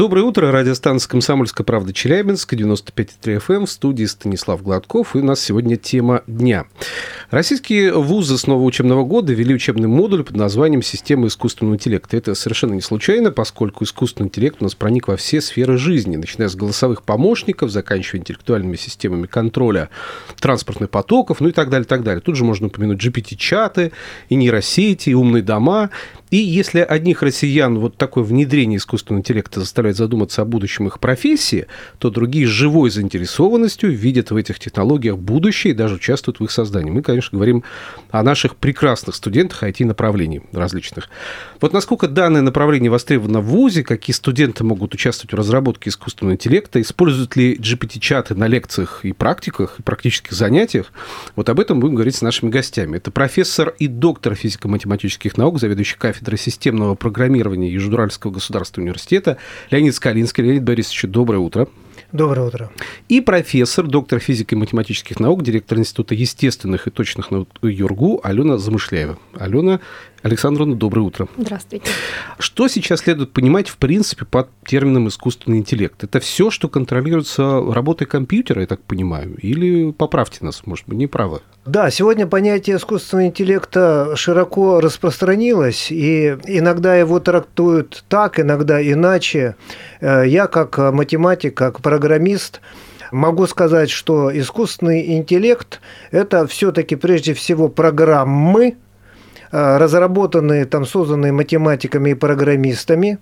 Доброе утро, радиостанция «Комсомольская правда» Челябинск, 95,3 FM, эм, в студии Станислав Гладков, и у нас сегодня тема дня. Российские вузы с нового учебного года ввели учебный модуль под названием «Система искусственного интеллекта». Это совершенно не случайно, поскольку искусственный интеллект у нас проник во все сферы жизни, начиная с голосовых помощников, заканчивая интеллектуальными системами контроля транспортных потоков, ну и так далее, так далее. Тут же можно упомянуть GPT-чаты, и нейросети, и умные дома. И если одних россиян вот такое внедрение искусственного интеллекта заставляет задуматься о будущем их профессии, то другие с живой заинтересованностью видят в этих технологиях будущее и даже участвуют в их создании. Мы, конечно, говорим о наших прекрасных студентах IT-направлений различных. Вот насколько данное направление востребовано в ВУЗе, какие студенты могут участвовать в разработке искусственного интеллекта, используют ли GPT-чаты на лекциях и практиках, и практических занятиях, вот об этом будем говорить с нашими гостями. Это профессор и доктор физико-математических наук, заведующий кафедрой системного программирования Южнуральского государственного университета Леонид Скалинский. Леонид Борисович, доброе утро. Доброе утро. И профессор, доктор физики и математических наук, директор Института естественных и точных наук ЮРГУ Алена Замышляева. Алена Александровна, доброе утро. Здравствуйте. Что сейчас следует понимать, в принципе, под термином искусственный интеллект? Это все, что контролируется работой компьютера, я так понимаю? Или поправьте нас, может быть, не правы? Да, сегодня понятие искусственного интеллекта широко распространилось, и иногда его трактуют так, иногда иначе. Э, я как математик, как программист могу сказать, что искусственный интеллект – это все-таки прежде всего программы, разработанные, там, созданные математиками и программистами,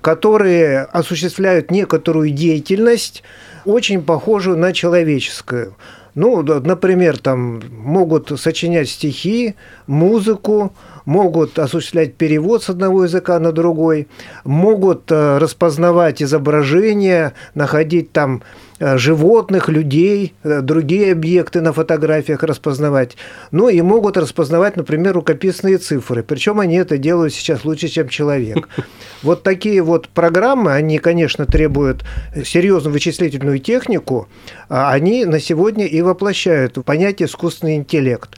которые осуществляют некоторую деятельность, очень похожую на человеческую. Ну, например, там могут сочинять стихи, музыку, могут осуществлять перевод с одного языка на другой, могут э, распознавать изображения, находить там э, животных, людей, э, другие объекты на фотографиях распознавать. Ну и могут распознавать, например, рукописные цифры. Причем они это делают сейчас лучше, чем человек. Вот такие вот программы, они, конечно, требуют серьезную вычислительную технику, а они на сегодня и воплощают понятие искусственный интеллект.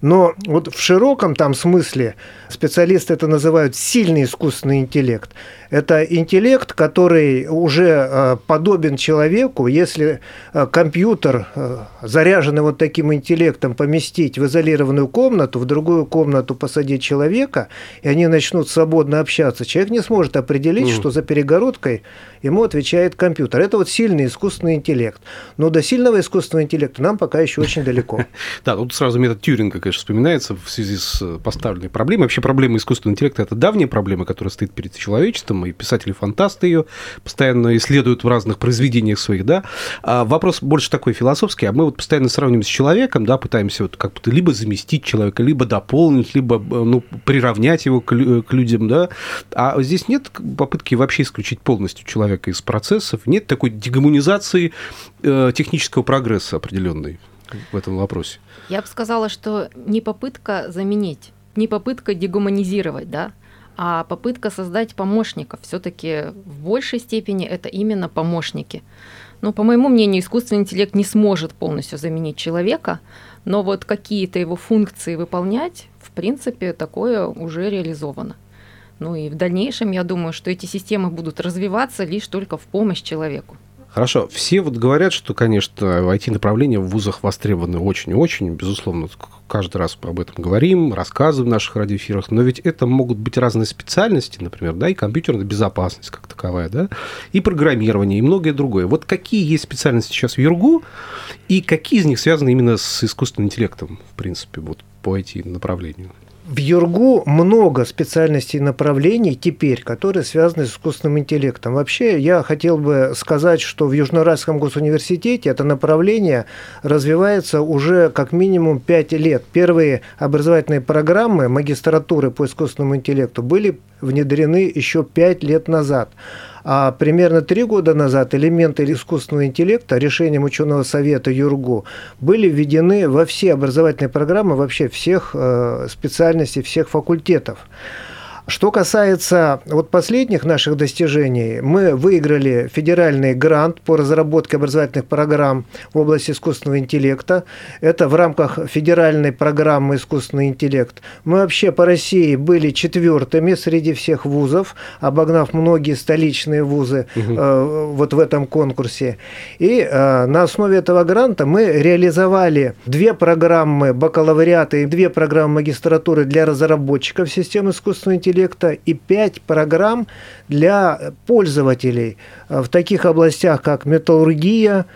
Но вот в широком там смысле специалисты это называют сильный искусственный интеллект. Это интеллект, который уже э, подобен человеку, если э, компьютер, э, заряженный вот таким интеллектом, поместить в изолированную комнату, в другую комнату посадить человека, и они начнут свободно общаться, человек не сможет определить, mm. что за перегородкой ему отвечает компьютер. Это вот сильный искусственный интеллект. Но до сильного искусственного интеллекта нам пока еще очень далеко. Да, тут сразу метод Тьюринга, конечно, вспоминается в связи с поставленной проблемой. Вообще проблема искусственного интеллекта – это давняя проблема, которая стоит перед человечеством, и писатели-фантасты ее постоянно исследуют в разных произведениях своих, да. А вопрос больше такой философский, а мы вот постоянно сравниваем с человеком, да, пытаемся вот как-то либо заместить человека, либо дополнить, либо ну, приравнять его к, к людям, да. А здесь нет попытки вообще исключить полностью человека из процессов, нет такой дегуманизации э, технического прогресса определенной в этом вопросе. Я бы сказала, что не попытка заменить, не попытка дегуманизировать, да, а попытка создать помощников. Все-таки в большей степени это именно помощники. Но, по моему мнению, искусственный интеллект не сможет полностью заменить человека, но вот какие-то его функции выполнять, в принципе, такое уже реализовано. Ну и в дальнейшем, я думаю, что эти системы будут развиваться лишь только в помощь человеку. Хорошо. Все вот говорят, что, конечно, IT-направления в вузах востребованы очень-очень, безусловно, каждый раз об этом говорим, рассказываем в наших радиоэфирах, но ведь это могут быть разные специальности, например, да, и компьютерная безопасность как таковая, да, и программирование, и многое другое. Вот какие есть специальности сейчас в ЮРГУ, и какие из них связаны именно с искусственным интеллектом, в принципе, вот по IT-направлению? В Юргу много специальностей и направлений теперь, которые связаны с искусственным интеллектом. Вообще, я хотел бы сказать, что в Южноуральском госуниверситете это направление развивается уже как минимум 5 лет. Первые образовательные программы магистратуры по искусственному интеллекту были внедрены еще 5 лет назад. А примерно три года назад элементы искусственного интеллекта решением ученого совета ЮРГУ были введены во все образовательные программы вообще всех э, специальностей, всех факультетов. Что касается вот последних наших достижений, мы выиграли федеральный грант по разработке образовательных программ в области искусственного интеллекта. Это в рамках федеральной программы «Искусственный интеллект». Мы вообще по России были четвертыми среди всех вузов, обогнав многие столичные вузы угу. э, вот в этом конкурсе. И э, на основе этого гранта мы реализовали две программы бакалавриата и две программы магистратуры для разработчиков системы искусственного интеллекта интеллекта и 5 программ для пользователей в таких областях, как металлургия,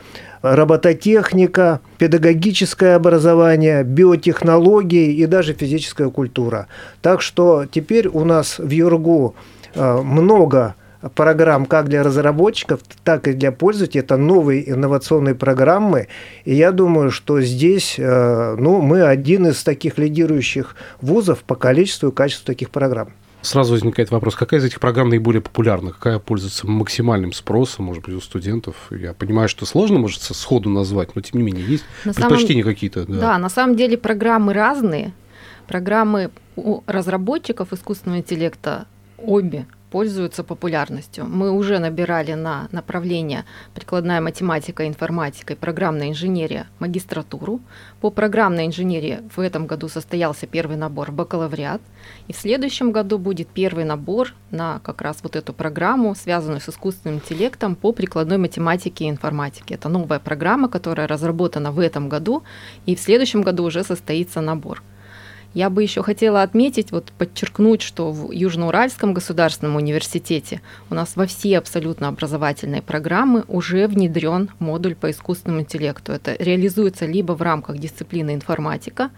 робототехника, педагогическое образование, биотехнологии и даже физическая культура. Так что теперь у нас в Юргу э, много программ как для разработчиков, так и для пользователей. Это новые инновационные программы. И я думаю, что здесь э, ну, мы один из таких лидирующих вузов по количеству и качеству таких программ. Сразу возникает вопрос, какая из этих программ наиболее популярна, какая пользуется максимальным спросом, может быть, у студентов? Я понимаю, что сложно, может, сходу назвать, но тем не менее есть на предпочтения самом... какие-то? Да. да, на самом деле программы разные. Программы у разработчиков искусственного интеллекта обе пользуются популярностью. Мы уже набирали на направление прикладная математика, информатика и программная инженерия магистратуру. По программной инженерии в этом году состоялся первый набор в бакалавриат, и в следующем году будет первый набор на как раз вот эту программу, связанную с искусственным интеллектом по прикладной математике и информатике. Это новая программа, которая разработана в этом году, и в следующем году уже состоится набор. Я бы еще хотела отметить, вот подчеркнуть, что в Южноуральском государственном университете у нас во все абсолютно образовательные программы уже внедрен модуль по искусственному интеллекту. Это реализуется либо в рамках дисциплины информатика,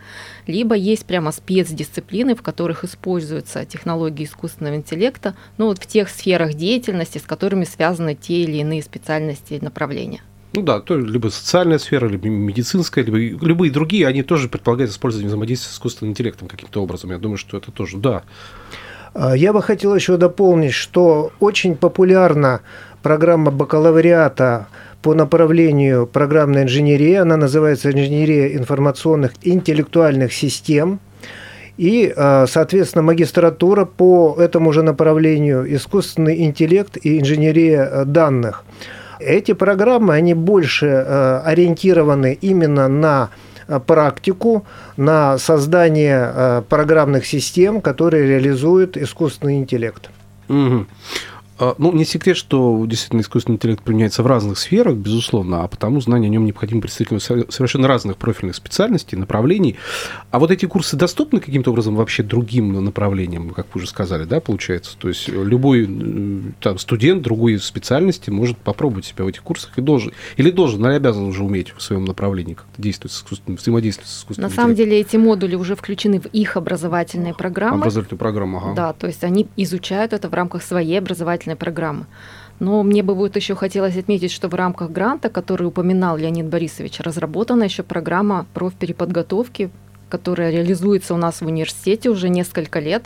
либо есть прямо спецдисциплины, в которых используются технологии искусственного интеллекта, ну вот в тех сферах деятельности, с которыми связаны те или иные специальности и направления. Ну да, то либо социальная сфера, либо медицинская, либо любые другие, они тоже предполагают использование взаимодействия с искусственным интеллектом каким-то образом. Я думаю, что это тоже, да. А, я бы хотел еще дополнить, что очень популярна программа бакалавриата по направлению программной инженерии. Она называется «Инженерия информационных интеллектуальных систем». И, а, соответственно, магистратура по этому же направлению «Искусственный интеллект и инженерия данных». Эти программы, они больше э, ориентированы именно на э, практику, на создание э, программных систем, которые реализуют искусственный интеллект. Угу. А, ну, не секрет, что действительно искусственный интеллект применяется в разных сферах, безусловно, а потому знания о нем необходимы представителям совершенно разных профильных специальностей, направлений. А вот эти курсы доступны каким-то образом вообще другим направлениям, как вы уже сказали, да, получается? То есть любой там, студент другой специальности может попробовать себя в этих курсах и должен, или должен, или обязан уже уметь в своем направлении как-то действовать с искусственным, взаимодействовать с искусственным На самом деле эти модули уже включены в их образовательные программы. Образовательную программу, ага. Да, то есть они изучают это в рамках своей образовательной образовательной программы. Но мне бы вот еще хотелось отметить, что в рамках гранта, который упоминал Леонид Борисович, разработана еще программа профпереподготовки, которая реализуется у нас в университете уже несколько лет.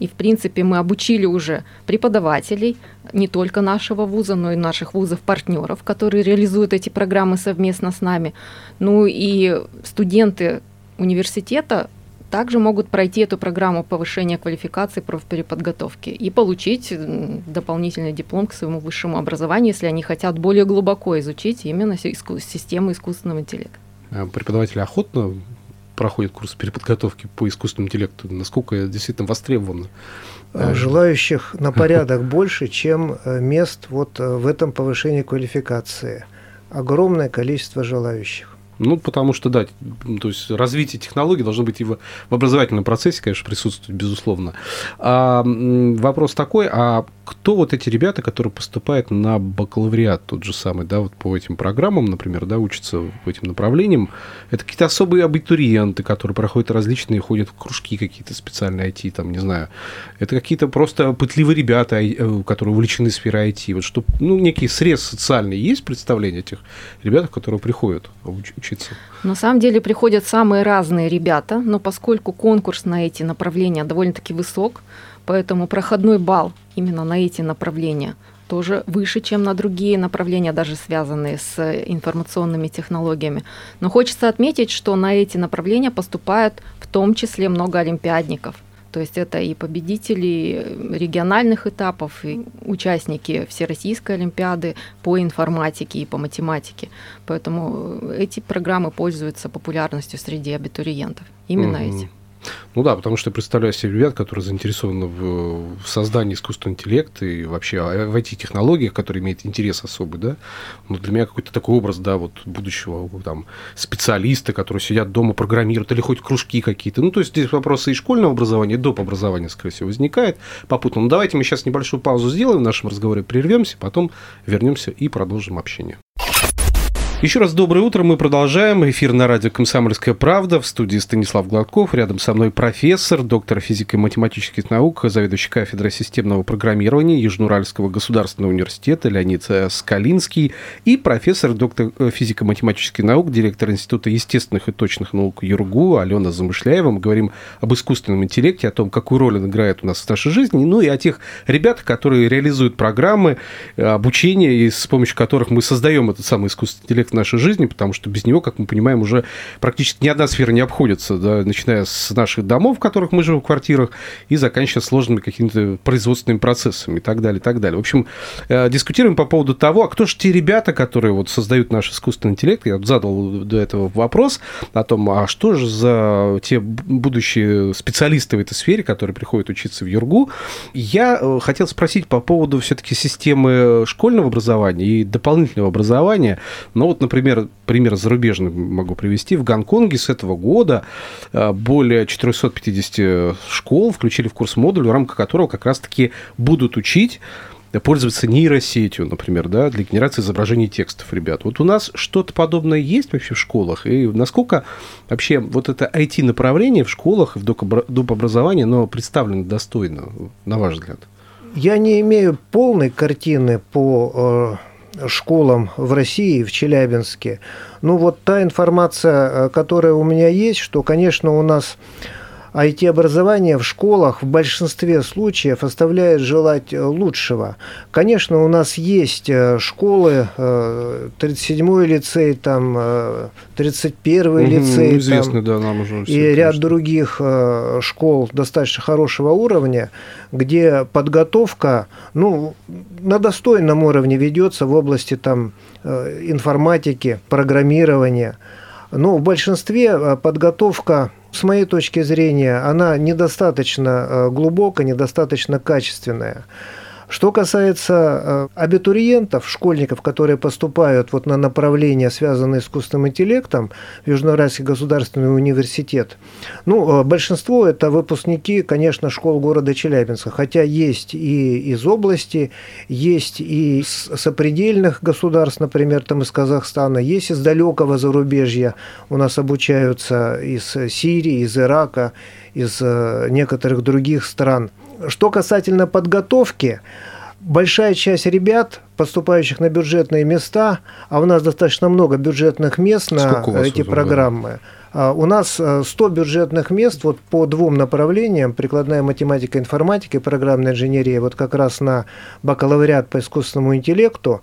И, в принципе, мы обучили уже преподавателей не только нашего вуза, но и наших вузов-партнеров, которые реализуют эти программы совместно с нами. Ну и студенты университета также могут пройти эту программу повышения квалификации профпереподготовки и получить дополнительный диплом к своему высшему образованию, если они хотят более глубоко изучить именно систему искусственного интеллекта. А преподаватели охотно проходят курс переподготовки по искусственному интеллекту, насколько действительно востребовано? А, желающих на порядок больше, чем э, мест вот э, в этом повышении квалификации. Огромное количество желающих. Ну, потому что, да, то есть развитие технологий должно быть и в, в образовательном процессе, конечно, присутствовать, безусловно. А, вопрос такой, а кто вот эти ребята, которые поступают на бакалавриат тот же самый, да, вот по этим программам, например, да, учатся по этим направлениям, это какие-то особые абитуриенты, которые проходят различные, ходят в кружки какие-то специальные IT, там, не знаю, это какие-то просто пытливые ребята, э, которые увлечены сферой IT, вот что, ну, некий срез социальный, есть представление этих ребят, которые приходят учиться? На самом деле приходят самые разные ребята, но поскольку конкурс на эти направления довольно-таки высок, Поэтому проходной балл именно на эти направления тоже выше, чем на другие направления, даже связанные с информационными технологиями. Но хочется отметить, что на эти направления поступают в том числе много олимпиадников. То есть это и победители региональных этапов, и участники Всероссийской Олимпиады по информатике и по математике. Поэтому эти программы пользуются популярностью среди абитуриентов. Именно Мгм. эти. Ну да, потому что я представляю себе ребят, которые заинтересованы в, в создании искусственного интеллекта и вообще а, в IT-технологиях, которые имеют интерес особый, да. Но для меня какой-то такой образ, да, вот будущего там специалиста, которые сидят дома, программируют, или хоть кружки какие-то. Ну, то есть здесь вопросы и школьного образования, и доп. образования, скорее всего, возникает попутно. Ну, давайте мы сейчас небольшую паузу сделаем в нашем разговоре, прервемся, потом вернемся и продолжим общение. Еще раз доброе утро. Мы продолжаем. Эфир на радио «Комсомольская правда». В студии Станислав Гладков. Рядом со мной профессор, доктор физико и математических наук, заведующий кафедрой системного программирования Южноуральского государственного университета Леонид э, Скалинский и профессор, доктор э, физико-математических наук, директор Института естественных и точных наук ЮРГУ Алена Замышляева. Мы говорим об искусственном интеллекте, о том, какую роль он играет у нас в нашей жизни, ну и о тех ребятах, которые реализуют программы э, обучения, и с помощью которых мы создаем этот самый искусственный интеллект в нашей жизни, потому что без него, как мы понимаем, уже практически ни одна сфера не обходится, да, начиная с наших домов, в которых мы живем в квартирах, и заканчивая сложными какими-то производственными процессами и так далее, и так далее. В общем, э, дискутируем по поводу того, а кто же те ребята, которые вот создают наш искусственный интеллект. Я задал до этого вопрос о том, а что же за те будущие специалисты в этой сфере, которые приходят учиться в ЮРГУ. Я э, хотел спросить по поводу все-таки системы школьного образования и дополнительного образования. Ну вот, например, пример зарубежный могу привести. В Гонконге с этого года э, более 450 школ включили в курс модуль, в рамках которого как раз-таки будут учить пользоваться нейросетью, например, да, для генерации изображений текстов, ребят. Вот у нас что-то подобное есть вообще в школах? И насколько вообще вот это IT-направление в школах, в доп. доп. образовании, оно представлено достойно, на ваш взгляд? Я не имею полной картины по э, школам в России, в Челябинске. Ну вот та информация, э, которая у меня есть, что, конечно, у нас IT-образование в школах в большинстве случаев оставляет желать э, лучшего. Конечно, у нас есть э, школы, э, 37-й лицей, там, э, 31-й Мгм, лицей, ну, известный, там, да, нам уже и всем, ряд конечно. других э, школ достаточно хорошего уровня, где подготовка ну, на достойном уровне ведется в области там, э, информатики, программирования. Но в большинстве э, подготовка, с моей точки зрения, она недостаточно э, глубокая, недостаточно качественная. Что касается э, абитуриентов, школьников, которые поступают вот на направления, связанные с искусственным интеллектом, в Южноуральский государственный университет, ну, э, большинство это выпускники, конечно, школ города Челябинска, хотя есть и из области, есть и с сопредельных государств, например, там из Казахстана, есть из далекого зарубежья, у нас обучаются из Сирии, из Ирака, из э, некоторых других стран. Что касательно подготовки, большая часть ребят, поступающих на бюджетные места, а у нас достаточно много бюджетных мест на эти да? программы. А, У нас э, 100 бюджетных мест вот по двум направлениям, прикладная математика, информатика и программная инженерия, вот как раз на бакалавриат по искусственному интеллекту.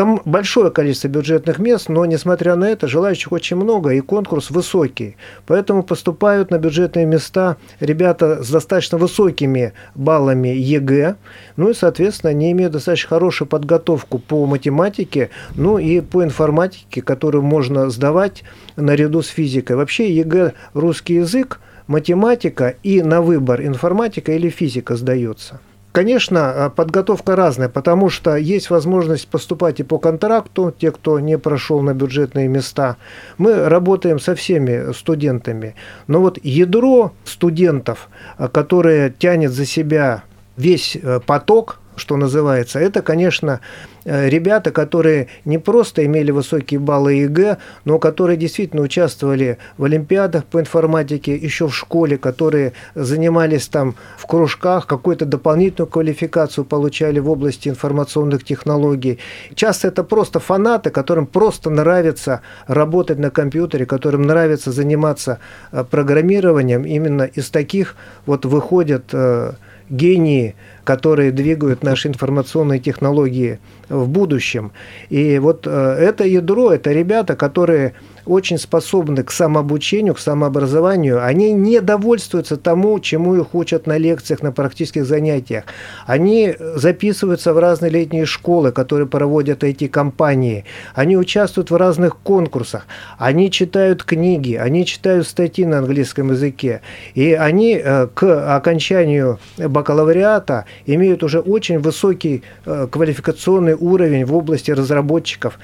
Там большое количество бюджетных мест, но несмотря на это, желающих очень много, и конкурс высокий. Поэтому поступают на бюджетные места ребята с достаточно высокими баллами ЕГЭ, ну и, соответственно, они имеют достаточно хорошую подготовку по математике, ну и по информатике, которую можно сдавать наряду с физикой. Вообще ЕГЭ русский язык, математика и на выбор информатика или физика сдается. Конечно, э, подготовка разная, потому что есть возможность поступать и по контракту, те, кто не прошел на бюджетные места. Мы работаем со всеми студентами. Но вот ядро студентов, э, которое тянет за себя весь э, поток, что называется, это, конечно, э, ребята, которые не просто имели высокие баллы ЕГЭ, но которые действительно участвовали в олимпиадах по информатике еще в школе, которые занимались там в кружках, какую-то дополнительную квалификацию получали в области информационных технологий. Часто это просто фанаты, которым просто нравится работать на компьютере, которым нравится заниматься э, программированием. Именно из таких вот выходят э, гении, которые двигают наши информационные технологии в будущем. И вот э, это ядро, это ребята, которые очень способны к самообучению, к самообразованию. Они не довольствуются тому, чему их учат на лекциях, на практических занятиях. Они записываются в разные летние школы, которые проводят эти компании. Они участвуют в разных конкурсах. Они читают книги, они читают статьи на английском языке. И они э, к окончанию бакалавриата имеют уже очень высокий э, квалификационный уровень в области разработчиков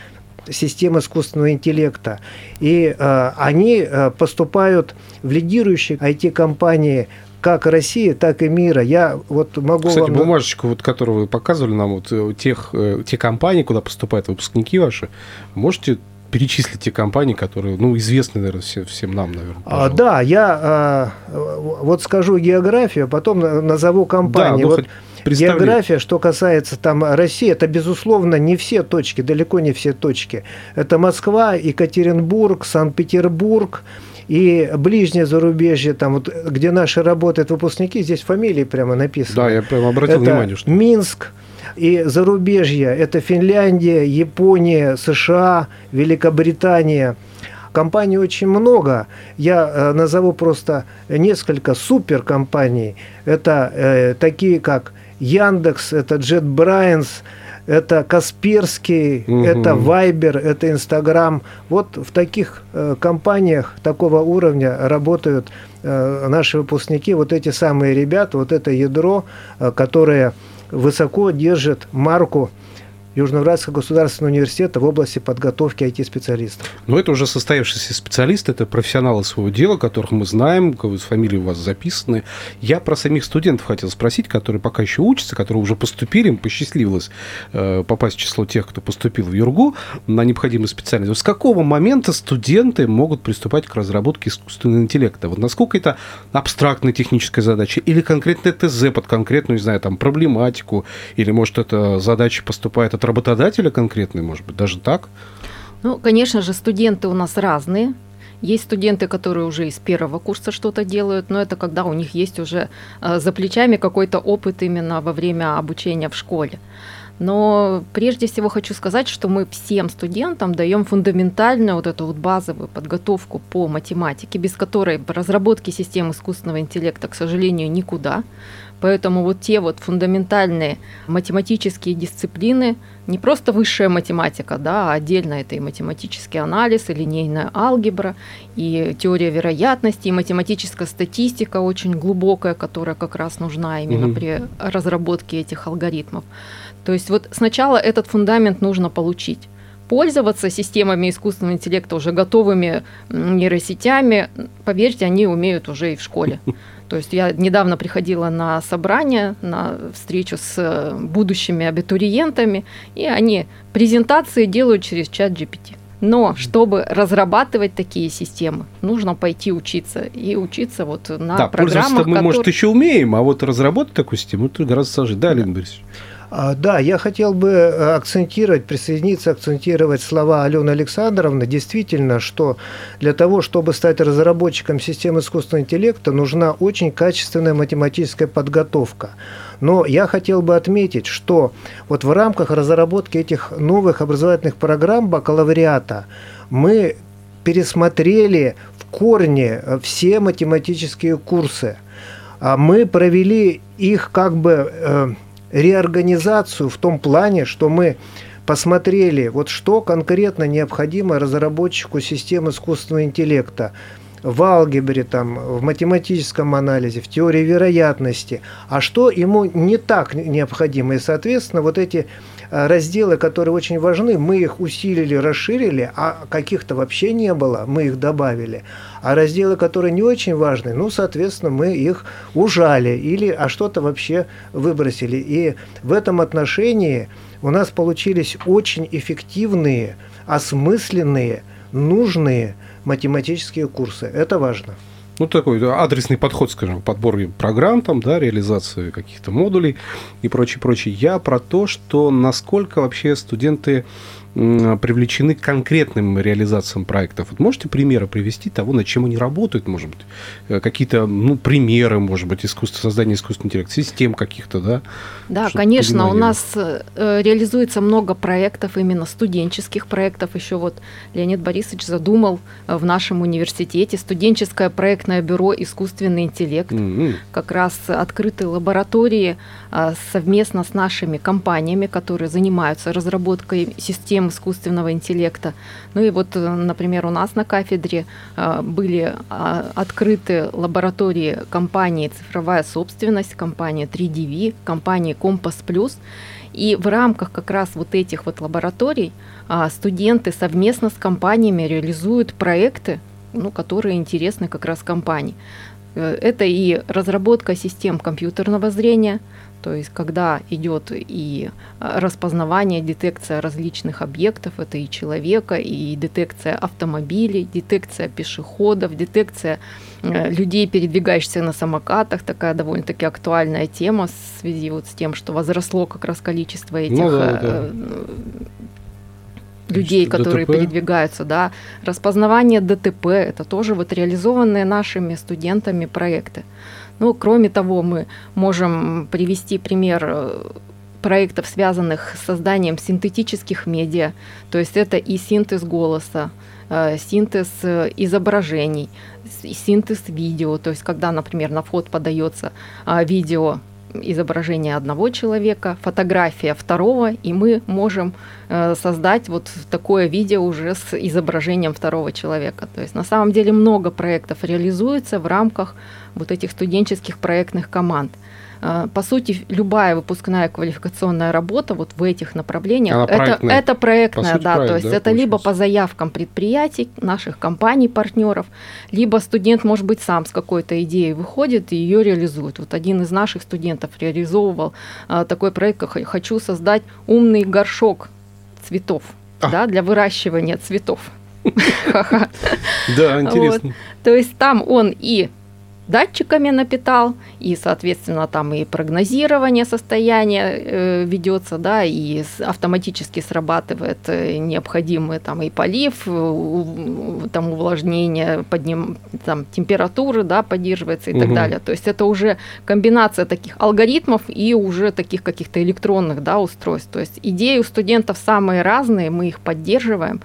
систем искусственного интеллекта. И э, они э, поступают в лидирующие IT-компании как России, так и мира. Я вот могу Кстати, вам... бумажечку, вот, которую вы показывали нам, вот э, тех, э, те компании, куда поступают выпускники ваши, можете перечислить те компании, которые, ну, известны, наверное, всем, всем нам, наверное. А, да, я э, вот скажу географию, а потом на- назову компании. Да, ну, Вот хоть. География, что касается там России, это, безусловно, не все точки, далеко не все точки. Это Москва, Екатеринбург, Санкт-Петербург и ближнее зарубежье, там вот, где наши работают выпускники, здесь фамилии прямо написаны. Да, я прямо обратил это внимание, что... Минск и зарубежье, это Финляндия, Япония, США, Великобритания. Компаний очень много. Я э, назову просто несколько суперкомпаний. Это э, такие как Яндекс, это JetBrains, это Касперский, Мгм. это Viber, это Instagram. Вот в таких э, компаниях такого уровня работают э, наши выпускники, вот эти самые ребята, вот это ядро, э, которое высоко держит марку Южноуральского государственного университета в области подготовки IT-специалистов. Но это уже состоявшиеся специалисты, это профессионалы своего дела, которых мы знаем, фамилии у вас записаны. Я про самих студентов хотел спросить, которые пока еще учатся, которые уже поступили, им посчастливилось э, попасть в число тех, кто поступил в ЮРГУ на необходимую специальность. С какого момента студенты могут приступать к разработке искусственного интеллекта? Вот насколько это абстрактная техническая задача или конкретное ТЗ под конкретную, не знаю, там, проблематику, или, может, эта задача поступает от работодателя конкретной, может быть, даже так? Ну, конечно же, студенты у нас разные. Есть студенты, которые уже из первого курса что-то делают, но это когда у них есть уже э, за плечами какой-то опыт именно во время обучения в школе. Но прежде всего хочу сказать, что мы всем студентам даем фундаментальную вот эту вот базовую подготовку по математике, без которой в разработке систем искусственного интеллекта, к сожалению, никуда. Поэтому вот те вот фундаментальные математические дисциплины, не просто высшая математика, да, а отдельно это и математический анализ, и линейная алгебра, и теория вероятности, и математическая статистика очень глубокая, которая как раз нужна именно Мгм. при разработке этих алгоритмов. То есть вот сначала этот фундамент нужно получить. Пользоваться системами искусственного интеллекта уже готовыми нейросетями, поверьте, они умеют уже и в школе. То есть я недавно приходила на собрание, на встречу с э, будущими абитуриентами, и они презентации делают через чат GPT. Но чтобы разрабатывать такие системы, нужно пойти учиться. И учиться вот на да, программах, мы, может, которые- еще умеем, а вот разработать такую систему, это гораздо сложнее. Да, Леонид Борисович? А, Да, я хотел бы э, акцентировать, присоединиться, акцентировать слова Алены Александровны. Действительно, что для того, чтобы стать разработчиком системы искусственного интеллекта, нужна очень качественная математическая подготовка. Но я хотел бы отметить, что вот в рамках разработки этих новых образовательных программ бакалавриата мы пересмотрели в корне э, все математические курсы. А Мы провели их как бы э, реорганизацию в том плане, что мы посмотрели, вот что конкретно необходимо разработчику системы искусственного интеллекта в алгебре, там, в математическом анализе, в теории вероятности, а что ему не так необходимо. И, соответственно, вот эти э, разделы, которые очень важны, мы их усилили, расширили, а каких-то вообще не было, мы их добавили. А разделы, которые не очень важны, ну, соответственно, мы их ужали или а что-то вообще выбросили. И в этом отношении у нас получились очень эффективные, осмысленные, нужные математические курсы. Это важно. Ну, такой адресный подход, скажем, к подбору программ, там, да, реализации каких-то модулей и прочее, прочее. Я про то, что насколько вообще студенты привлечены к конкретным реализациям проектов. Вот можете примеры привести того, над чем они работают, может быть, Э, какие-то, ну, примеры, может быть, искусство, создания искусственного интеллекта, систем каких-то, да? Да, Чтобы конечно, у понимание нас э, реализуется много проектов, именно студенческих проектов. Еще вот Леонид Борисович задумал э, в нашем университете студенческое проектное бюро «Искусственный интеллект». М-м. как раз открыты лаборатории а, совместно с нашими компаниями, которые занимаются разработкой систем искусственного интеллекта. Ну и вот, э, например, у нас на кафедре а, были а, открыты лаборатории компании «Цифровая собственность», компании 3DV, компании «Компас Плюс». И в рамках как раз вот этих вот лабораторий а, студенты совместно с компаниями реализуют проекты, ну, которые интересны как раз компании. Э, Это и разработка систем компьютерного зрения, то есть когда идет и а, распознавание, детекция различных объектов, это и человека, и детекция автомобилей, детекция пешеходов, детекция э, людей, передвигающихся на самокатах, такая довольно-таки актуальная тема в связи вот с тем, что возросло как раз количество этих Ну да, э, да. э, людей, которые ДТП. передвигаются, да, распознавание ДТП, это тоже вот реализованные нашими студентами проекты. Ну, кроме того, мы можем привести пример э, проектов, связанных с созданием синтетических медиа, то есть это и синтез голоса, э, синтез э, изображений, синтез видео, то есть когда, например, на фото подается а, видео изображение одного человека, фотография второго, и мы можем э, создать вот такое видео уже с изображением второго человека. То есть на самом деле много проектов реализуется в рамках вот этих студенческих проектных команд. Э, По сути, любая выпускная квалификационная работа вот в этих направлениях, Она это, проектная. это проектная, сути, да, проект, то есть да, это либо по заявкам предприятий, наших компаний, партнеров, либо студент, может быть, сам с какой-то идеей выходит и ее реализует. Вот один из наших студентов реализовывал а, такой проект, как «Хочу создать умный горшок цветов» А. да, для выращивания цветов. Да, интересно. То есть там он и датчиками напитал, и, соответственно, там и прогнозирование состояния э, ведется, да, и автоматически срабатывает э, необходимый там и полив, э, там увлажнение, подним, там температуры, да, поддерживается и так Мгм. далее. То есть это уже комбинация таких алгоритмов и уже таких каких-то электронных, да, устройств. То есть идеи у студентов самые разные, мы их поддерживаем,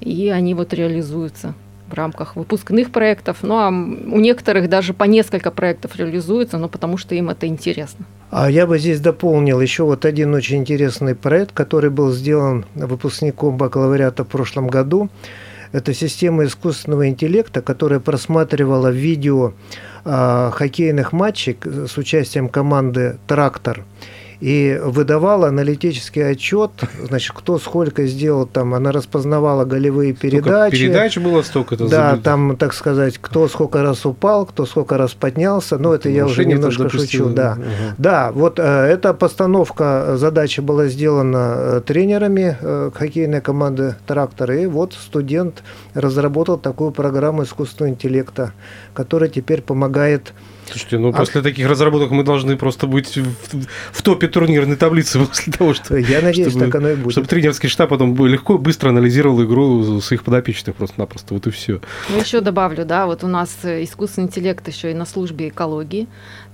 и они вот реализуются в рамках выпускных проектов. Ну, а у некоторых даже по несколько проектов реализуется, но потому что им это интересно. А я бы здесь дополнил еще вот один очень интересный проект, который был сделан выпускником бакалавриата в прошлом году. Это система искусственного интеллекта, которая просматривала видео а, хоккейных матчей к- с участием команды «Трактор» и выдавала аналитический отчет, значит, кто сколько сделал там, она распознавала голевые передачи. передач было столько это Да, забито. там, так сказать, кто сколько раз упал, кто сколько раз поднялся. Но это я уже немножко шучу, да. Ага. Да, вот э, эта постановка задачи была сделана э, тренерами э, хоккейной команды «Трактор», и вот студент разработал такую программу искусственного интеллекта, которая теперь помогает Слушайте, ну А- после таких разработок мы должны просто быть в, в топе турнирной таблицы после того, что... Я надеюсь, чтобы- так оно и будет. Чтобы тренерский штаб потом легко и быстро анализировал игру своих подопечных просто-напросто. Вот и все. Ну, еще добавлю, да, вот у нас э, искусственный интеллект еще и на службе экологии,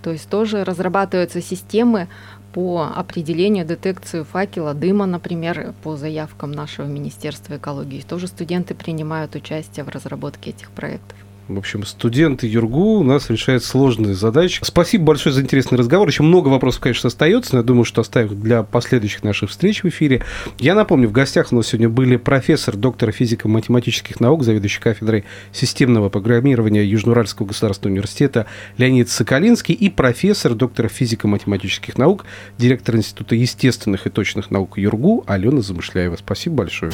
то есть тоже разрабатываются системы по определению детекции факела, дыма, например, по заявкам нашего Министерства экологии. Тоже студенты принимают участие в разработке этих проектов. В общем, студенты ЮРГУ у нас решают сложные задачи. Спасибо большое за интересный разговор. Еще много вопросов, конечно, остается, но я думаю, что оставим для последующих наших встреч в эфире. Я напомню, в гостях у нас сегодня были профессор, доктор физико-математических наук, заведующий кафедрой системного программирования Южноуральского государственного университета Леонид Соколинский и профессор, доктор физико-математических наук, директор Института естественных и точных наук ЮРГУ Алена Замышляева. Спасибо большое.